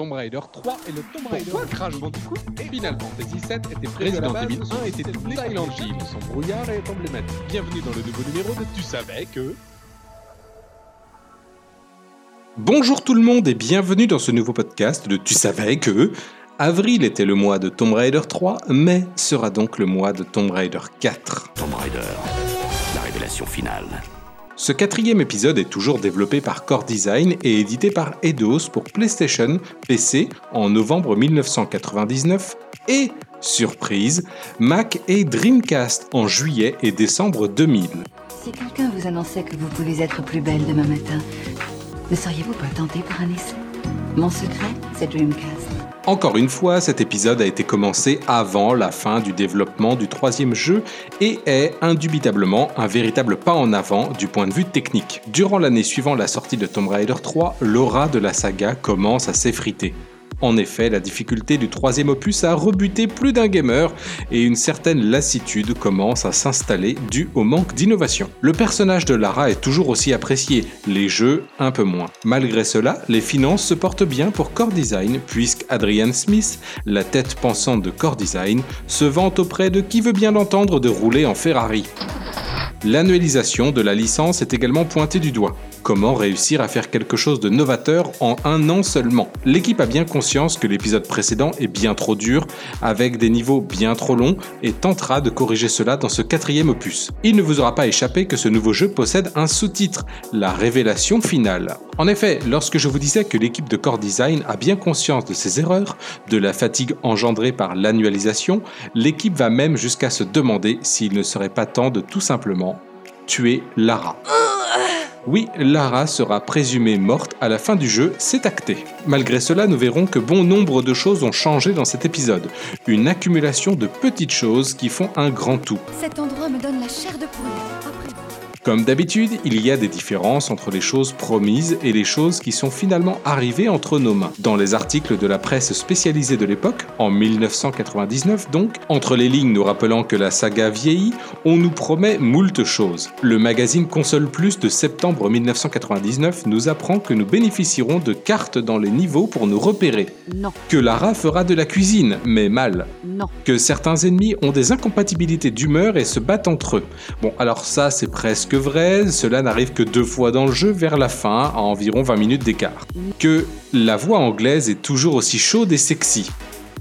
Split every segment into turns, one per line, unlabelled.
Tomb Raider 3 et le Tomb Raider. Pourquoi Crash Bandicoot Final Fantasy 7 était Resident Evil 1 était Silent Hill. Son brouillard est emblématique. Bienvenue dans le nouveau numéro de Tu savais que... Bonjour tout le monde et bienvenue dans ce nouveau podcast de Tu savais que... Avril était le mois de Tomb Raider 3, mai sera donc le mois de Tomb Raider 4.
Tomb Raider, la révélation finale.
Ce quatrième épisode est toujours développé par Core Design et édité par Eidos pour PlayStation, PC en novembre 1999 et, surprise, Mac et Dreamcast en juillet et décembre 2000.
Si quelqu'un vous annonçait que vous pouvez être plus belle demain matin, ne seriez-vous pas tenté par un essai? Mon secret, c'est Dreamcast.
Encore une fois, cet épisode a été commencé avant la fin du développement du troisième jeu et est indubitablement un véritable pas en avant du point de vue technique. Durant l'année suivant la sortie de Tomb Raider 3, l'aura de la saga commence à s'effriter. En effet, la difficulté du troisième opus a rebuté plus d'un gamer et une certaine lassitude commence à s'installer due au manque d'innovation. Le personnage de Lara est toujours aussi apprécié, les jeux un peu moins. Malgré cela, les finances se portent bien pour Core Design puisque Adrian Smith, la tête pensante de Core Design, se vante auprès de qui veut bien l'entendre de rouler en Ferrari. L'annualisation de la licence est également pointée du doigt. Comment réussir à faire quelque chose de novateur en un an seulement? L'équipe a bien conscience que l'épisode précédent est bien trop dur, avec des niveaux bien trop longs, et tentera de corriger cela dans ce quatrième opus. Il ne vous aura pas échappé que ce nouveau jeu possède un sous-titre, la révélation finale. En effet, lorsque je vous disais que l'équipe de Core Design a bien conscience de ses erreurs, de la fatigue engendrée par l'annualisation, l'équipe va même jusqu'à se demander s'il ne serait pas temps de tout simplement tuer Lara. Oui, Lara sera présumée morte à la fin du jeu, c'est acté. Malgré cela, nous verrons que bon nombre de choses ont changé dans cet épisode. Une accumulation de petites choses qui font un grand tout.
Cet endroit me donne la chair de poule.
Comme d'habitude, il y a des différences entre les choses promises et les choses qui sont finalement arrivées entre nos mains. Dans les articles de la presse spécialisée de l'époque, en 1999 donc, entre les lignes nous rappelant que la saga vieillit, on nous promet moult choses. Le magazine Console Plus de septembre 1999 nous apprend que nous bénéficierons de cartes dans les niveaux pour nous repérer.
Non,
Que Lara fera de la cuisine, mais mal.
non.
Que certains ennemis ont des incompatibilités d'humeur et se battent entre eux. Bon, alors ça c'est presque vrai, cela n'arrive que deux fois dans le jeu vers la fin, à environ 20 minutes d'écart. Que la voix anglaise est toujours aussi chaude et sexy.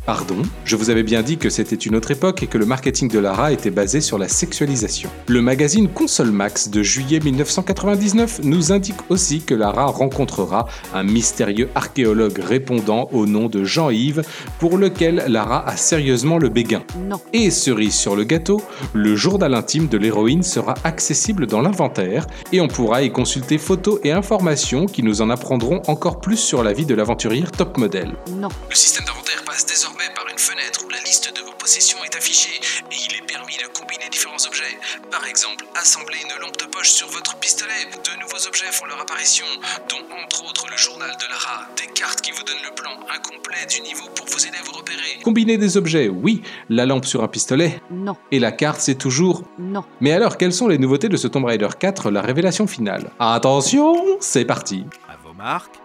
Pardon, je vous avais bien dit que c'était une autre époque et que le marketing de Lara était basé sur la sexualisation. Le magazine Console Max de juillet 1999 nous indique aussi que Lara rencontrera un mystérieux archéologue répondant au nom de Jean-Yves, pour lequel Lara a sérieusement le béguin.
Non.
Et cerise sur le gâteau, le journal intime de l'héroïne sera accessible dans l'inventaire et on pourra y consulter photos et informations qui nous en apprendront encore plus sur la vie de l'aventurière top modèle.
Non.
Le système d'inventaire passe désormais par une fenêtre où la liste de vos possessions est affichée et il est permis de combiner différents objets. Par exemple, assembler une lampe de poche sur votre pistolet. De nouveaux objets font leur apparition, dont entre autres le journal de Lara, des cartes qui vous donnent le plan incomplet du niveau pour vous aider à vous repérer.
Combiner des objets, oui, la lampe sur un pistolet,
Non.
et la carte c'est toujours...
Non.
Mais alors, quelles sont les nouveautés de ce Tomb Raider 4, la révélation finale? Attention, c'est parti
À vos marques,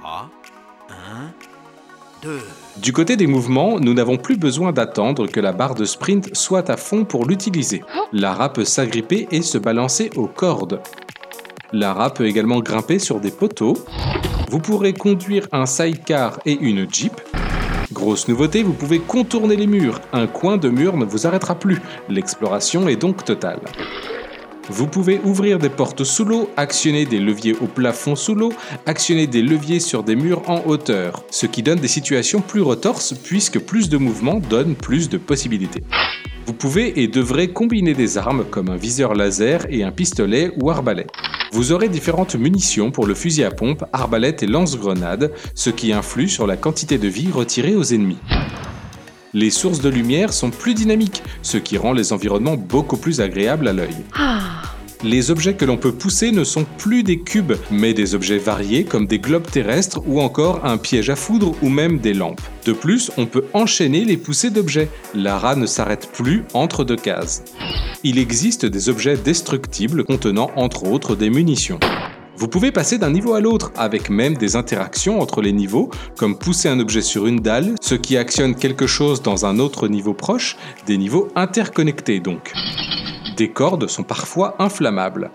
3, 1, 2.
Du côté des mouvements, nous n'avons plus besoin d'attendre que la barre de sprint soit à fond pour l'utiliser. Lara peut s'agripper et se balancer aux cordes. Lara peut également grimper sur des poteaux. Vous pourrez conduire un sidecar et une Jeep. Grosse nouveauté, vous pouvez contourner les murs. Un coin de mur ne vous arrêtera plus. L'exploration est donc totale. Vous pouvez ouvrir des portes sous l'eau, actionner des leviers au plafond sous l'eau, actionner des leviers sur des murs en hauteur, ce qui donne des situations plus retorses puisque plus de mouvements donnent plus de possibilités. Vous pouvez et devrez combiner des armes comme un viseur laser et un pistolet ou arbalète. Vous aurez différentes munitions pour le fusil à pompe, arbalète et lance-grenade, ce qui influe sur la quantité de vie retirée aux ennemis. Les sources de lumière sont plus dynamiques, ce qui rend les environnements beaucoup plus agréables à l'œil. Les objets que l'on peut pousser ne sont plus des cubes, mais des objets variés comme des globes terrestres ou encore un piège à foudre ou même des lampes. De plus, on peut enchaîner les poussées d'objets. Lara ne s'arrête plus entre deux cases. Il existe des objets destructibles contenant entre autres des munitions. Vous pouvez passer d'un niveau à l'autre, avec même des interactions entre les niveaux, comme pousser un objet sur une dalle, ce qui actionne quelque chose dans un autre niveau proche, des niveaux interconnectés donc. Des cordes sont parfois inflammables.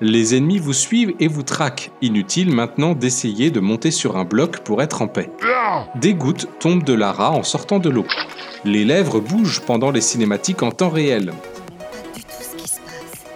Les ennemis vous suivent et vous traquent. Inutile maintenant d'essayer de monter sur un bloc pour être en paix. Des gouttes tombent de Lara en sortant de l'eau. Les lèvres bougent pendant les cinématiques en temps réel.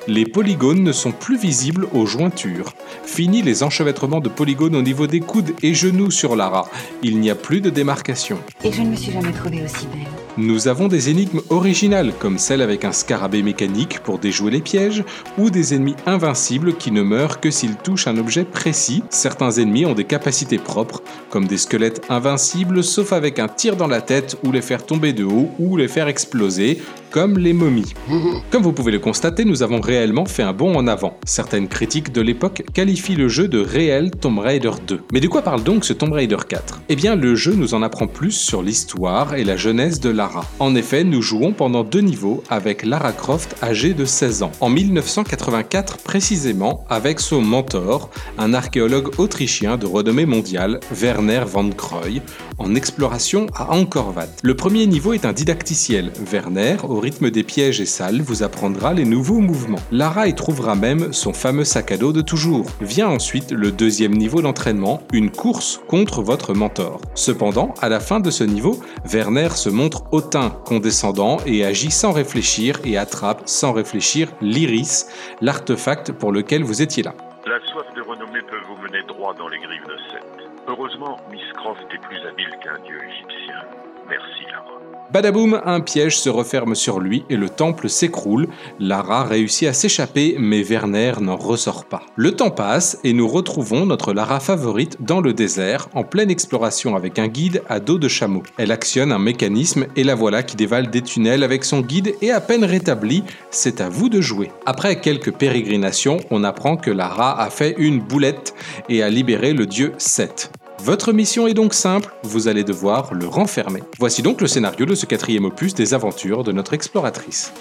Les polygones ne sont plus visibles aux jointures. Fini les enchevêtrements de polygones au niveau des coudes et genoux sur Lara. Il n'y a plus de démarcation.
Et je ne me suis jamais trouvée aussi belle.
Nous avons des énigmes originales, comme celle avec un scarabée mécanique pour déjouer les pièges, ou des ennemis invincibles qui ne meurent que s'ils touchent un objet précis. Certains ennemis ont des capacités propres, comme des squelettes invincibles, sauf avec un tir dans la tête ou les faire tomber de haut ou les faire exploser, comme les momies. Comme vous pouvez le constater, nous avons réellement fait un bond en avant. Certaines critiques de l'époque qualifient le jeu de réel Tomb Raider 2. Mais de quoi parle donc ce Tomb Raider 4 Eh bien, le jeu nous en apprend plus sur l'histoire et la jeunesse de Lara. En effet, nous jouons pendant deux niveaux avec Lara Croft âgée de 16 ans. En 1984 précisément, avec son mentor, un archéologue autrichien de renommée mondiale, Werner van Croy, en exploration à Angkor Wat. Le premier niveau est un didacticiel. Werner, au rythme des pièges et salles, vous apprendra les nouveaux mouvements. Lara y trouvera même son fameux sac à dos de toujours. Vient ensuite le deuxième niveau d'entraînement, une course contre votre mentor. Cependant, à la fin de ce niveau, Werner se montre hautain, condescendant et agit sans réfléchir et attrape sans réfléchir l'iris, l'artefact pour lequel vous étiez là.
La soif de renommée peut vous mener droit dans les griffes de Seth. Heureusement, Miss Croft est plus habile qu'un dieu égyptien. Merci, Lara.
Badaboum, un piège se referme sur lui et le temple s'écroule. Lara réussit à s'échapper, mais Werner n'en ressort pas. Le temps passe et nous retrouvons notre Lara favorite dans le désert, en pleine exploration avec un guide à dos de chameau. Elle actionne un mécanisme et la voilà qui dévale des tunnels avec son guide et à peine rétablie, c'est à vous de jouer. Après quelques pérégrinations, on apprend que Lara a fait une boulette et a libéré le dieu Seth. Votre mission est donc simple, vous allez devoir le renfermer. Voici donc le scénario de ce quatrième opus des aventures de notre exploratrice.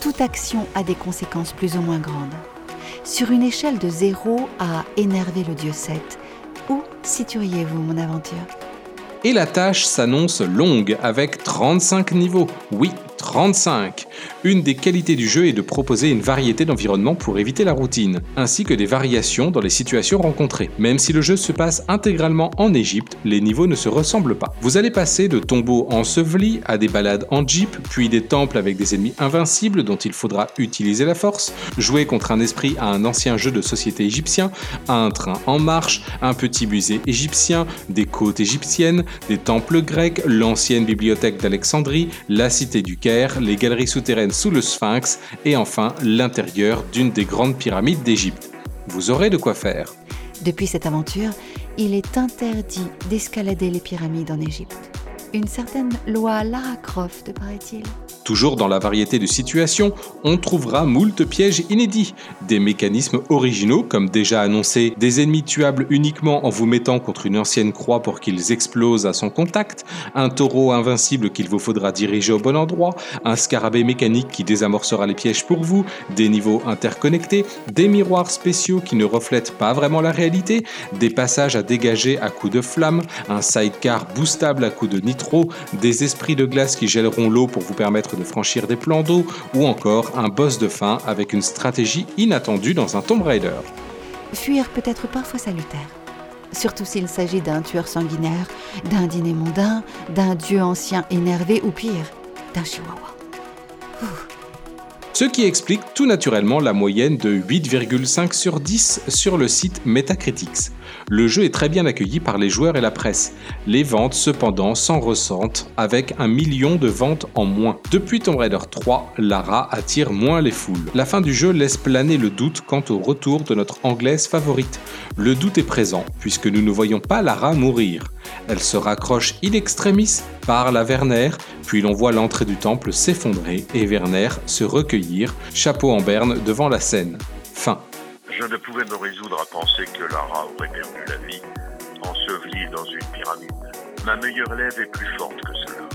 Toute action a des conséquences plus ou moins grandes. Sur une échelle de 0 à énerver le dieu Seth, où situeriez-vous mon aventure?
Et la tâche s'annonce longue avec 35 niveaux. Oui, 35. Une des qualités du jeu est de proposer une variété d'environnements pour éviter la routine, ainsi que des variations dans les situations rencontrées. Même si le jeu se passe intégralement en Égypte, les niveaux ne se ressemblent pas. Vous allez passer de tombeaux ensevelis à des balades en jeep, puis des temples avec des ennemis invincibles dont il faudra utiliser la force, jouer contre un esprit à un ancien jeu de société égyptien, à un train en marche, un petit musée égyptien, des côtes égyptiennes, des temples grecs, l'ancienne bibliothèque d'Alexandrie, la cité du Caire, les galeries souterraines sous le Sphinx et enfin l'intérieur d'une des grandes pyramides d'Égypte. Vous aurez de quoi faire.
Depuis cette aventure, il est interdit d'escalader les pyramides en Égypte. Une certaine loi Lara Croft, paraît-il.
Toujours dans la variété de situations, on trouvera moult pièges inédits, des mécanismes originaux comme déjà annoncé, des ennemis tuables uniquement en vous mettant contre une ancienne croix pour qu'ils explosent à son contact, un taureau invincible qu'il vous faudra diriger au bon endroit, un scarabée mécanique qui désamorcera les pièges pour vous, des niveaux interconnectés, des miroirs spéciaux qui ne reflètent pas vraiment la réalité, des passages à dégager à coups de flamme, un sidecar boostable à coups de nitro, des esprits de glace qui gèleront l'eau pour vous permettre de franchir des plans d'eau, ou encore un boss de fin avec une stratégie inattendue dans un Tomb Raider.
Fuir peut être parfois salutaire. Surtout s'il s'agit d'un tueur sanguinaire, d'un dîner mondain, d'un dieu ancien énervé ou pire, d'un chihuahua.
Ce qui explique tout naturellement la moyenne de 8,5 sur 10 sur le site Metacritics. Le jeu est très bien accueilli par les joueurs et la presse. Les ventes cependant s'en ressentent avec un million de ventes en moins. Depuis Tomb Raider 3, Lara attire moins les foules. La fin du jeu laisse planer le doute quant au retour de notre anglaise favorite. Le doute est présent puisque nous ne voyons pas Lara mourir. Elle se raccroche in extremis, parle à Werner, puis l'on voit l'entrée du temple s'effondrer et Werner se recueillir, chapeau en berne devant la scène. Fin.
Je ne pouvais me résoudre à penser que Lara aurait perdu la vie, ensevelie dans une pyramide. Ma meilleure élève est plus forte que cela.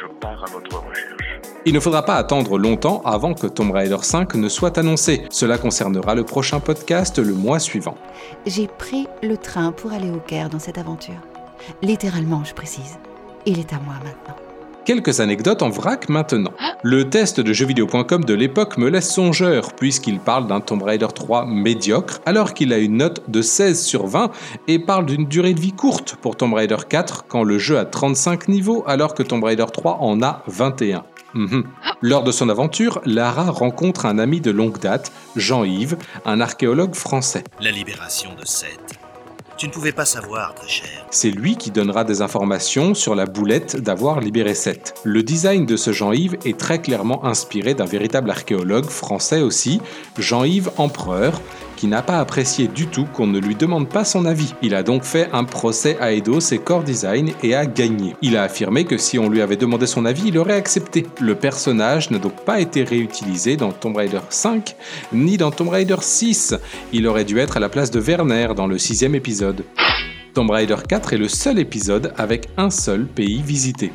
Je pars à votre recherche.
Il ne faudra pas attendre longtemps avant que Tomb Raider 5 ne soit annoncé. Cela concernera le prochain podcast le mois suivant.
J'ai pris le train pour aller au Caire dans cette aventure. Littéralement, je précise. Il est à moi maintenant.
Quelques anecdotes en vrac maintenant. Le test de jeuxvideo.com de l'époque me laisse songeur puisqu'il parle d'un Tomb Raider 3 médiocre alors qu'il a une note de 16 sur 20 et parle d'une durée de vie courte pour Tomb Raider 4 quand le jeu a 35 niveaux alors que Tomb Raider 3 en a 21. Mhm. Lors de son aventure, Lara rencontre un ami de longue date, Jean-Yves, un archéologue français.
La libération de Seth. Tu ne pouvais pas savoir, très cher.
C'est lui qui donnera des informations sur la boulette d'avoir libéré Seth. Le design de ce Jean-Yves est très clairement inspiré d'un véritable archéologue français aussi, Jean-Yves Empereur, n'a pas apprécié du tout qu'on ne lui demande pas son avis. Il a donc fait un procès à Eidos et Core Design et a gagné. Il a affirmé que si on lui avait demandé son avis, il aurait accepté. Le personnage n'a donc pas été réutilisé dans Tomb Raider 5 ni dans Tomb Raider 6. Il aurait dû être à la place de Werner dans le sixième épisode. Tomb Raider 4 est le seul épisode avec un seul pays visité.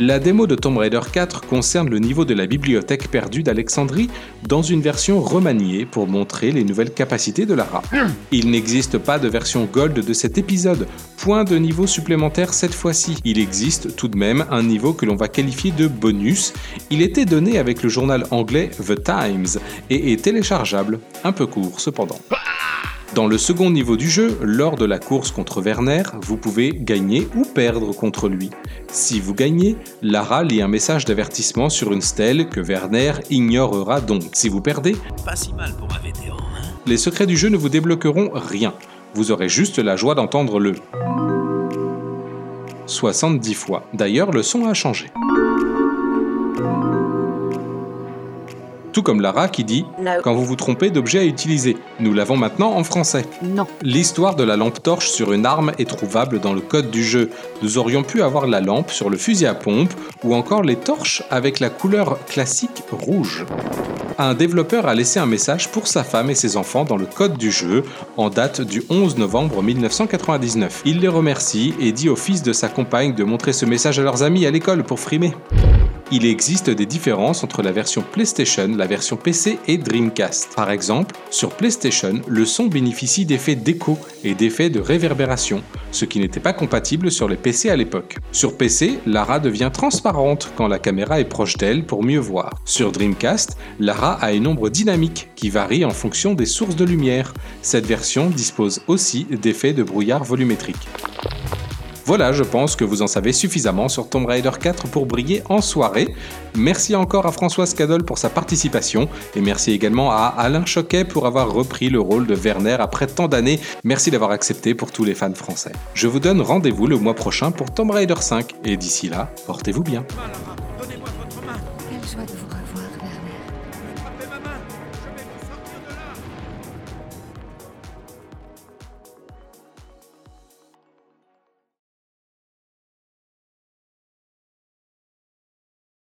La démo de Tomb Raider 4 concerne le niveau de la bibliothèque perdue d'Alexandrie dans une version remaniée pour montrer les nouvelles capacités de Lara. Il n'existe pas de version gold de cet épisode, point de niveau supplémentaire cette fois-ci. Il existe tout de même un niveau que l'on va qualifier de bonus. Il était donné avec le journal anglais The Times et est téléchargeable, un peu court cependant. Dans le second niveau du jeu, lors de la course contre Werner, vous pouvez gagner ou perdre contre lui. Si vous gagnez, Lara lit un message d'avertissement sur une stèle que Werner ignorera donc. Si vous perdez,
Pas si mal pour un vétéran, hein
les secrets du jeu ne vous débloqueront rien. Vous aurez juste la joie d'entendre le 70 fois. D'ailleurs, le son a changé. Tout comme Lara qui dit Quand vous vous trompez d'objet à utiliser. Nous l'avons maintenant en français.
Non.
L'histoire de la lampe torche sur une arme est trouvable dans le code du jeu. Nous aurions pu avoir la lampe sur le fusil à pompe ou encore les torches avec la couleur classique rouge. Un développeur a laissé un message pour sa femme et ses enfants dans le code du jeu en date du 11 novembre 1999. Il les remercie et dit au fils de sa compagne de montrer ce message à leurs amis à l'école pour frimer. Il existe des différences entre la version PlayStation, la version PC et Dreamcast. Par exemple, sur PlayStation, le son bénéficie d'effets d'écho et d'effets de réverbération, ce qui n'était pas compatible sur les PC à l'époque. Sur PC, Lara devient transparente quand la caméra est proche d'elle pour mieux voir. Sur Dreamcast, Lara a une ombre dynamique qui varie en fonction des sources de lumière. Cette version dispose aussi d'effets de brouillard volumétrique. Voilà, je pense que vous en savez suffisamment sur Tomb Raider 4 pour briller en soirée. Merci encore à Françoise Cadol pour sa participation et merci également à Alain Choquet pour avoir repris le rôle de Werner après tant d'années. Merci d'avoir accepté pour tous les fans français. Je vous donne rendez-vous le mois prochain pour Tomb Raider 5 et d'ici là, portez-vous bien.